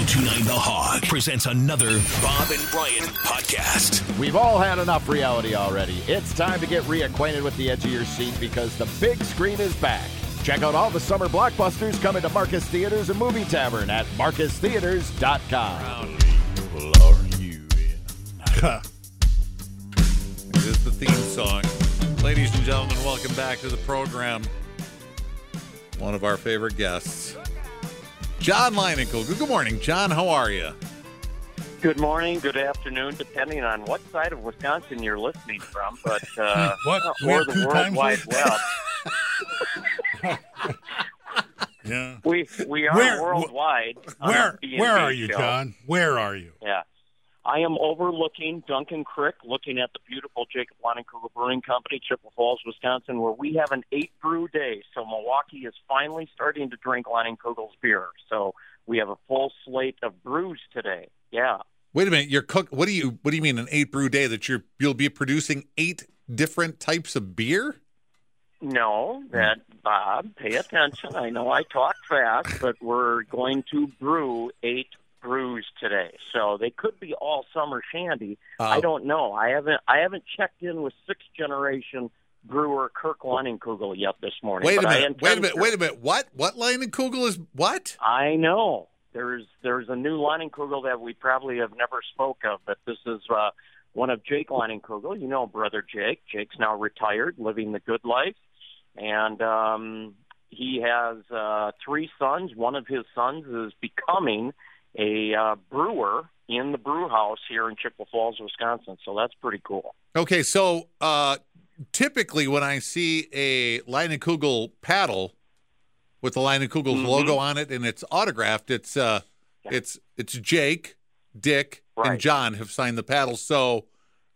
1029 The Hog presents another Bob and Brian podcast. We've all had enough reality already. It's time to get reacquainted with the edge of your seat because the big screen is back. Check out all the summer blockbusters coming to Marcus Theaters and Movie Tavern at marcustheaters.com. It is the theme song. Ladies and gentlemen, welcome back to the program. One of our favorite guests, John Leinenkugel. Good morning, John. How are you? Good morning, good afternoon, depending on what side of Wisconsin you're listening from, but uh, What? We or the World Wide? Web. Yeah. We we are Where- worldwide. Where where are you, show. John? Where are you? Yeah, I am overlooking Duncan Creek, looking at the beautiful Jacob Leinenkugel Brewing Company, Chippewa Falls, Wisconsin, where we have an eight brew day. So Milwaukee is finally starting to drink Leinenkugel's beer. So we have a full slate of brews today. Yeah. Wait a minute. You're cook. What do you What do you mean an eight brew day? That you're you'll be producing eight different types of beer? No, that Bob, pay attention. I know I talk fast, but we're going to brew eight brews today. So they could be all summer shandy. I Uh, don't know. I haven't I haven't checked in with sixth generation brewer Kirk Leinenkugel yet this morning. Wait a minute. Wait a minute. to. Wait a minute. What? What Leinenkugel is what? I know. There's there's a new Leinenkugel that we probably have never spoke of, but this is uh, one of Jake Leinenkugel. You know, brother Jake. Jake's now retired, living the good life, and um, he has uh, three sons. One of his sons is becoming a uh, brewer in the brew house here in Chippewa Falls, Wisconsin. So that's pretty cool. Okay, so uh, typically when I see a Leinenkugel paddle with the Leinenkugel's Mhm. logo on it and it's autographed, it's uh, Yeah. it's it's Jake, Dick, and John have signed the paddle. So,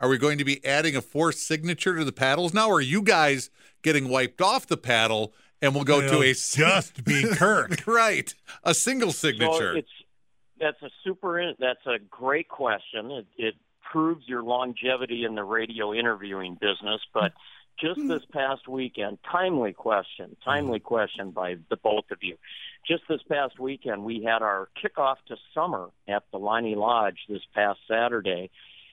are we going to be adding a forced signature to the paddles now, or are you guys getting wiped off the paddle and we'll go to It'll a just be Kirk. right a single signature? So it's that's a super. That's a great question. It, it proves your longevity in the radio interviewing business. But just hmm. this past weekend, timely question, hmm. timely question by the both of you. Just this past weekend, we had our kickoff to summer at the Leinie Lodge this past Saturday,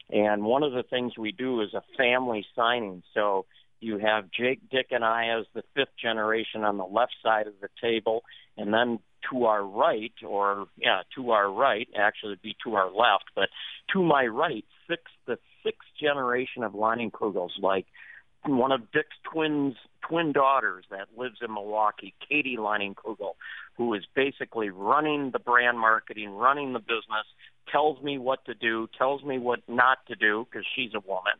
and one of the things we do is a family signing. So you have Jake, Dick, and I as the fifth generation on the left side of the table, and then to our right, or yeah, to our right, actually it'd be to our left, but to my right, six the sixth generation of Leinenkugels, like one of Dick's twins twin daughters that lives in Milwaukee, Katie Leinenkugel, who is basically running the brand marketing, running the business, tells me what to do, tells me what not to do because she's a woman.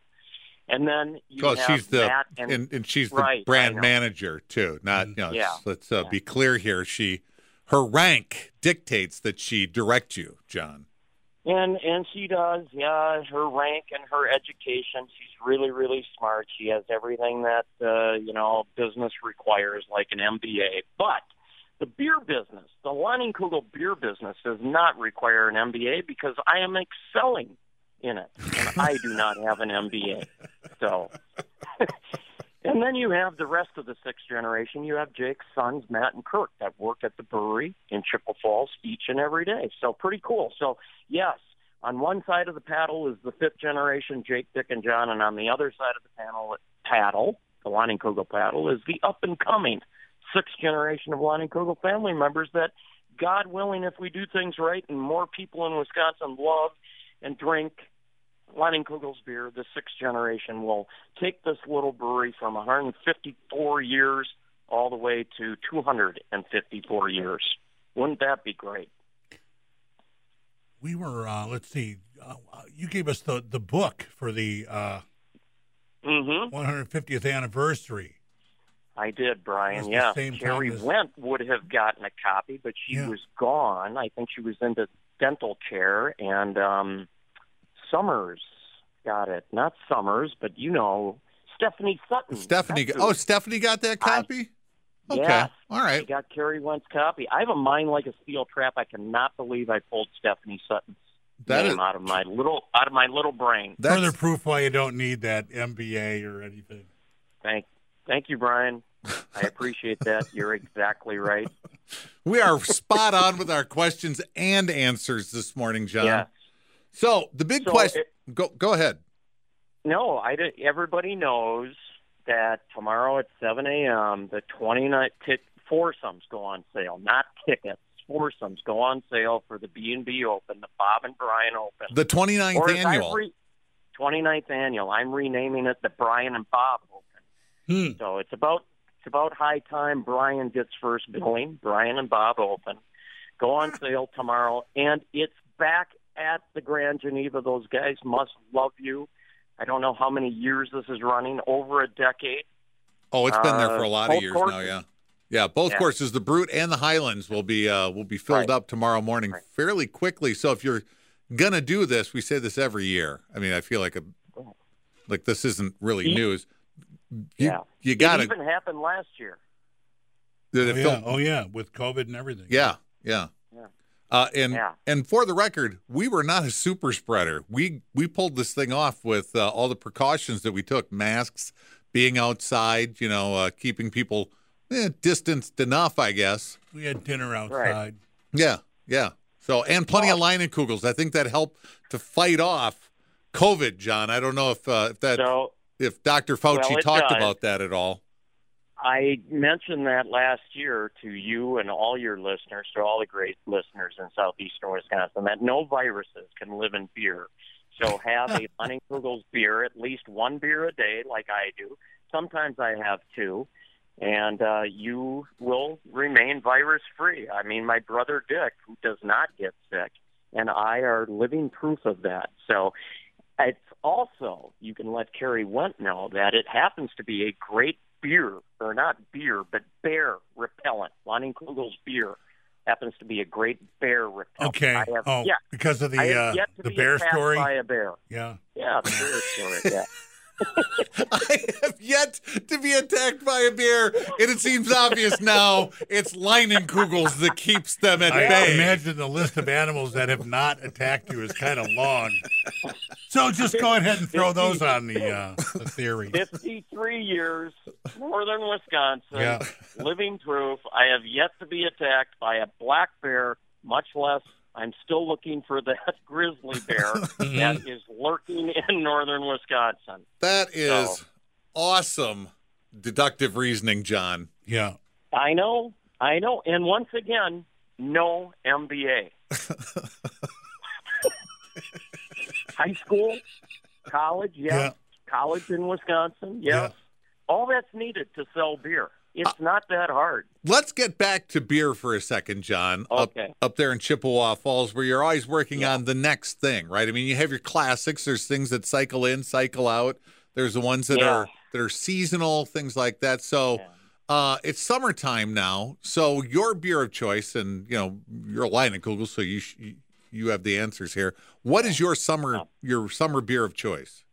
And then you Oh, have she's the and, and, and she's the Right, brand manager too. Not you know. Yeah, Let's uh, yeah. be clear here. She her rank dictates that she direct you, John. And and she does, yeah. Her rank and her education, she's really really smart. She has everything that uh, you know business requires, like an MBA. But the beer business, the Leinenkugel beer business, does not require an MBA because I am excelling in it, and I do not have an MBA. So. You have the rest of the sixth generation. You have Jake's sons, Matt and Kirk, that work at the brewery in Chippewa Falls each and every day. So pretty cool. So yes, on one side of the paddle is the fifth generation, Jake, Dick, and John, and on the other side of the panel, paddle, the Leinenkugel paddle, is the up and coming sixth generation of Leinenkugel family members that, God willing, if we do things right and more people in Wisconsin love and drink Leinenkugel's beer, the sixth generation, will take this little brewery from 154 years all the way to 254 years. Wouldn't that be great? We were, uh, let's see, uh, you gave us the, the book for the uh, Mm-hmm. 150th anniversary. I did, Brian. Yeah, Carrie as- Went would have gotten a copy, but she Yeah. was gone. I think she was in the dental chair, and um, Summers got it. Not Summers, but you know Stephanie Sutton. Stephanie. That's Oh, Stephanie got that copy. okay. Yes. All I got Carrie Wentz copy. I have a mind like a steel trap. I cannot believe I pulled Stephanie Sutton's That name is- out of my little out of my little brain. That's Further proof why you don't need that MBA or anything. Thank, thank you, Brian. I appreciate that. You're exactly right. we are spot on with our questions and answers this morning, John. Yeah. So the big So question. it- go go ahead. No, I did, everybody knows that tomorrow at 7 a.m. the 29 tit foursomes go on sale, not tickets. Foursomes go on sale for the B and B Open, the Bob and Brian Open, The 29th or annual. Re- 29th annual. I'm renaming it the Brian and Bob Open. Hmm. So it's about it's about high time Brian gets first billing. Brian and Bob Open go on sale tomorrow, and it's back at the Grand Geneva. Those guys must love you. I don't know how many years this is running, over a decade. oh, it's been there for a uh, lot of both years now. Yeah. Yeah, both Yeah. courses, the Brute and the Highlands, will be uh, will be filled Right. up tomorrow morning Right. fairly quickly. So if you're gonna do this, we say this every year. I mean, I feel like a like this isn't really news. You, Yeah. you got it to. even happened last year. Oh yeah. oh yeah, with COVID and everything. Yeah, yeah. Yeah. Uh, and Yeah. and for the record, we were not a super spreader. We we pulled this thing off with uh, all the precautions that we took: masks, being outside, you know, uh, keeping people eh, distanced enough, I guess. We had dinner outside. Right. Yeah, yeah. So and plenty of Leinenkugels. I think that helped to fight off COVID, John. I don't know if uh, if that So if Dr. Fauci Well, talked does. about that at all. I mentioned that last year to you and all your listeners, to all the great listeners in southeastern Wisconsin, that no viruses can live in beer. So have a Leinenkugel's beer, at least one beer a day, like I do. Sometimes I have two, and uh, you will remain virus free. I mean, my brother Dick, who does not get sick, and I are living proof of that. So it's also, you can let Carrie Went know that it happens to be a great beer, or not beer, but bear repellent. Leinenkugel's beer happens to be a great bear repellent. Okay. I have, oh, yeah, because of the uh, the be bear story. by a bear. Yeah. Yeah, the bear story. Yeah. I have yet to be attacked by a bear, and it seems obvious now it's Leinenkugels that keeps them at I bay. imagine the list of animals that have not attacked you is kind of long. So just go ahead and throw those on the, uh, the theory. 53 years, northern Wisconsin, Yeah. living proof. I have yet to be attacked by a black bear, much less I'm still looking for that grizzly bear mm-hmm. that is lurking in northern Wisconsin. That is So- awesome deductive reasoning, John. Yeah. I know, I know. And once again, no MBA. High school, college, yes. Yeah. College in Wisconsin, yes. All that's needed to sell beer. It's not that hard. Let's get back to beer for a second, John. Okay. Up, up there in Chippewa Falls, where you're always working Yeah. on the next thing, right? I mean, you have your classics. There's things that cycle in, cycle out. There's the ones that Yeah. are that are seasonal, things like that. So, Yeah. uh, it's summertime now. So your beer of choice, and you know, you're a Leinenkugel, so you sh- you have the answers here. What is your summer your summer beer of choice?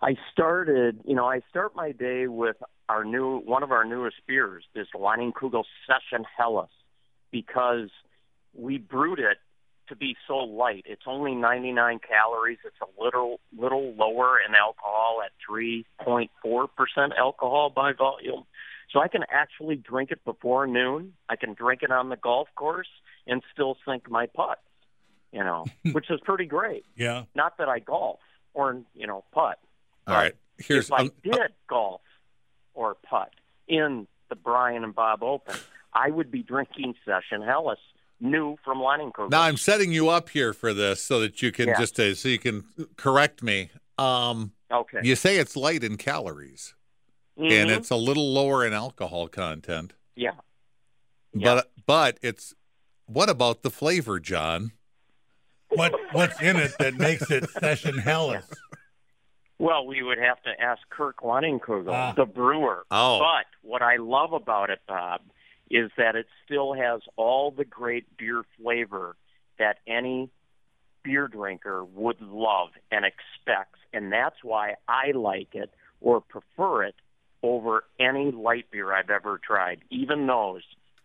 I started, you know, I start my day with our new one of our newest beers, this Leinenkugel Session Helles, because we brewed it to be so light. It's only 99 calories. It's a little little lower in alcohol at 3.4% alcohol by volume. So I can actually drink it before noon. I can drink it on the golf course and still sink my putts, you know, which is pretty great. Yeah. Not that I golf or, you know, putt. All right, here's if I um, did golf or putt in the Brian and Bob Open, I would be drinking Session Helles, new from Leinenkugel. Now I'm setting you up here for this so that you can Yeah. just uh, so you can correct me. Um, okay. you say it's light in calories and Mhm. it's a little lower in alcohol content, yeah. Yeah. but but it's what about the flavor, John? What What's in it that makes it Session Helles? Well, we would have to ask Kirk Leinenkugel, Ah. the brewer. Oh. But what I love about it, Bob, is that it still has all the great beer flavor that any beer drinker would love and expects. And that's why I like it or prefer it over any light beer I've ever tried, even those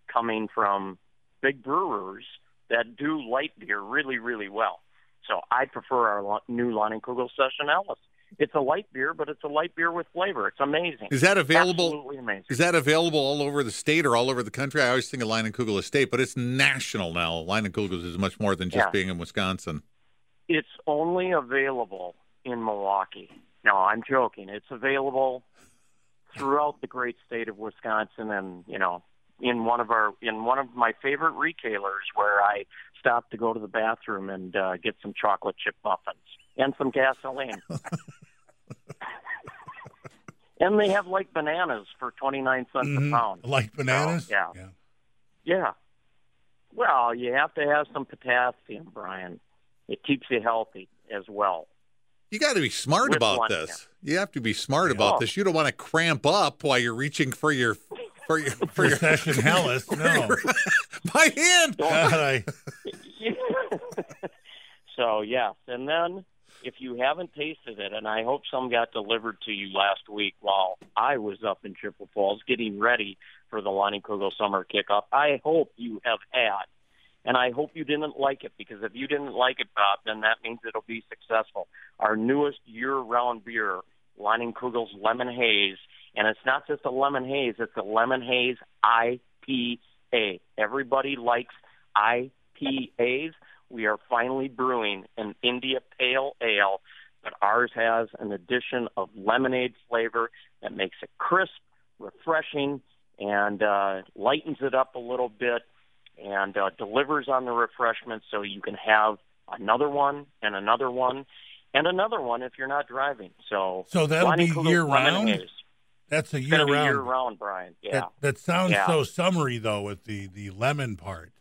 coming from big brewers that do light beer really, really well. So I prefer our new Leinenkugel Session Helles. It's a light beer, but it's a light beer with flavor. It's amazing. Is that available? Absolutely amazing. Is that available all over the state or all over the country? I always think of Leinenkugel Estate, but it's national now. Lion and Leinenkugel is much more than just Yeah. being in Wisconsin. It's only available in Milwaukee. No, I'm joking. It's available throughout the great state of Wisconsin, and you know, in one of our in one of my favorite retailers where I stop to go to the bathroom and uh, get some chocolate chip muffins and some gasoline. and they have like bananas for twenty nine cents Mhm. a pound. Like bananas? yeah. Yeah. Well, you have to have some potassium, Brian. It keeps you healthy as well. You got to be smart With about one, this. You have to be smart about Oh. this. You don't want to cramp up while you're reaching for your for your for your Recession Helles. No. my hand. God, I, so yes, and then if you haven't tasted it, and I hope some got delivered to you last week while I was up in Chippewa Falls getting ready for the Leinenkugel summer kickoff, I hope you have had. And I hope you didn't like it because if you didn't like it, Bob, then that means it'll be successful. Our newest year-round beer, Leinenkugel's Lemon Haze, and it's not just a lemon haze; it's a lemon haze IPA. Everybody likes IPAs. We are finally brewing an India Pale Ale, but ours has an addition of lemonade flavor that makes it crisp, refreshing, and uh, lightens it up a little bit, and uh, delivers on the refreshment so you can have another one and another one and another one if you're not driving. So, So that'll Lonnie be year round? That's a year round. year round, Brian. Yeah. That, that sounds Yeah. so summery though with the the lemon part.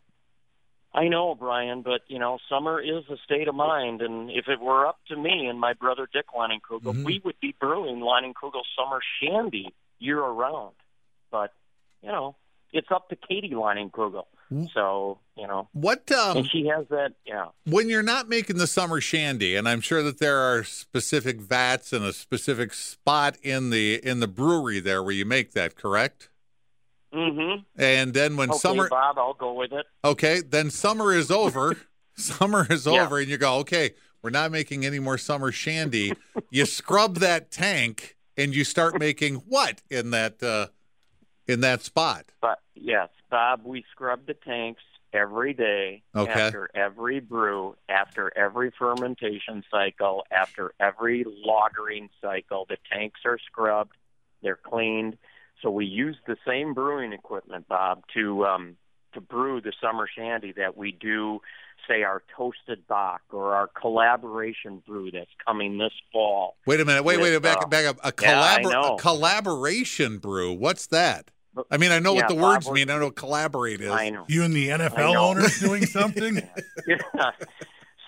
I know, Brian, but you know, summer is a state of mind, and if it were up to me and my brother Dick Leinenkugel, Mhm. we would be brewing Leinenkugel Summer Shandy year around. But you know, it's up to Katie Leinenkugel. So you know, What um and she has that. Yeah, when you're not making the summer shandy, and I'm sure that there are specific vats and a specific spot in the in the brewery there where you make that, correct? Mm-hmm. And then when Okay, summer Bob, I'll go with it. Okay, then summer is over. summer is Yeah. over, and you go, okay, we're not making any more summer shandy. you scrub that tank, and you start making what in that uh, in that spot? But yes, Bob, we scrub the tanks every day Okay. after every brew, after every fermentation cycle, after every lagering cycle. The tanks are scrubbed, they're cleaned. So we use the same brewing equipment, Bob, to um, to brew the summer shandy that we do, say, our toasted Bock or our collaboration brew that's coming this fall. Wait a minute. Wait, wait, back, uh, back up. A, yeah, collabor- know. a collaboration brew. What's that? But- I mean, I know Yeah, what the Bob, words mean. I know what collaborate is. I know. You and the NFL owners doing something? yeah.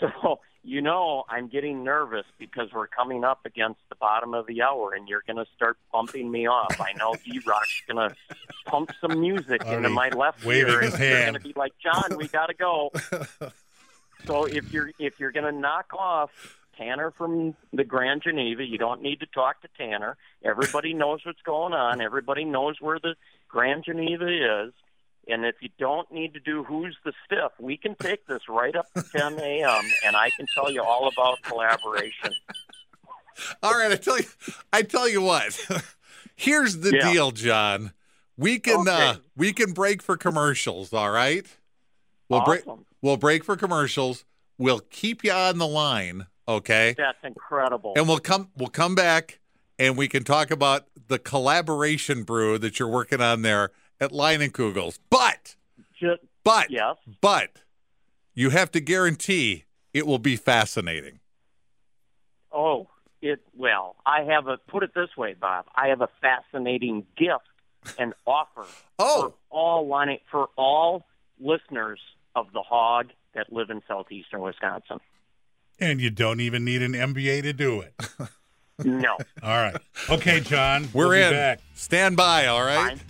So, you know, I'm getting nervous because we're coming up against the bottom of the hour and you're going to start bumping me off. I know E Rock's going to pump some music into my left waving ear. his and You're going hand. to be like, John, we got to go. so if you're if you're going to knock off Tanner from the Grand Geneva, you don't need to talk to Tanner. Everybody knows what's going on. Everybody knows where the Grand Geneva is. And if you don't need to do who's the stiff, we can take this right up to 10 a.m. and I can tell you all about collaboration. All right, I tell you, I tell you what. Here's the Yeah. deal, John. We can uh, we can break for commercials. All right, we'll break. Awesome. We'll break for commercials. We'll keep you on the line, okay? That's incredible. And we'll come. We'll come back, and we can talk about the collaboration brew that you're working on there at Leinenkugel's. But, Just, but, yes. but, you have to guarantee it will be fascinating. Oh, it well, I have a put it this way, Bob. I have a fascinating gift and offer Oh. for all line for all listeners of the hog that live in southeastern Wisconsin. and you don't even need an MBA to do it. No. All right. Okay, John. We're we'll be in. Back. Stand by. All right. Fine.